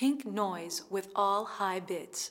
Pink noise with all high bits.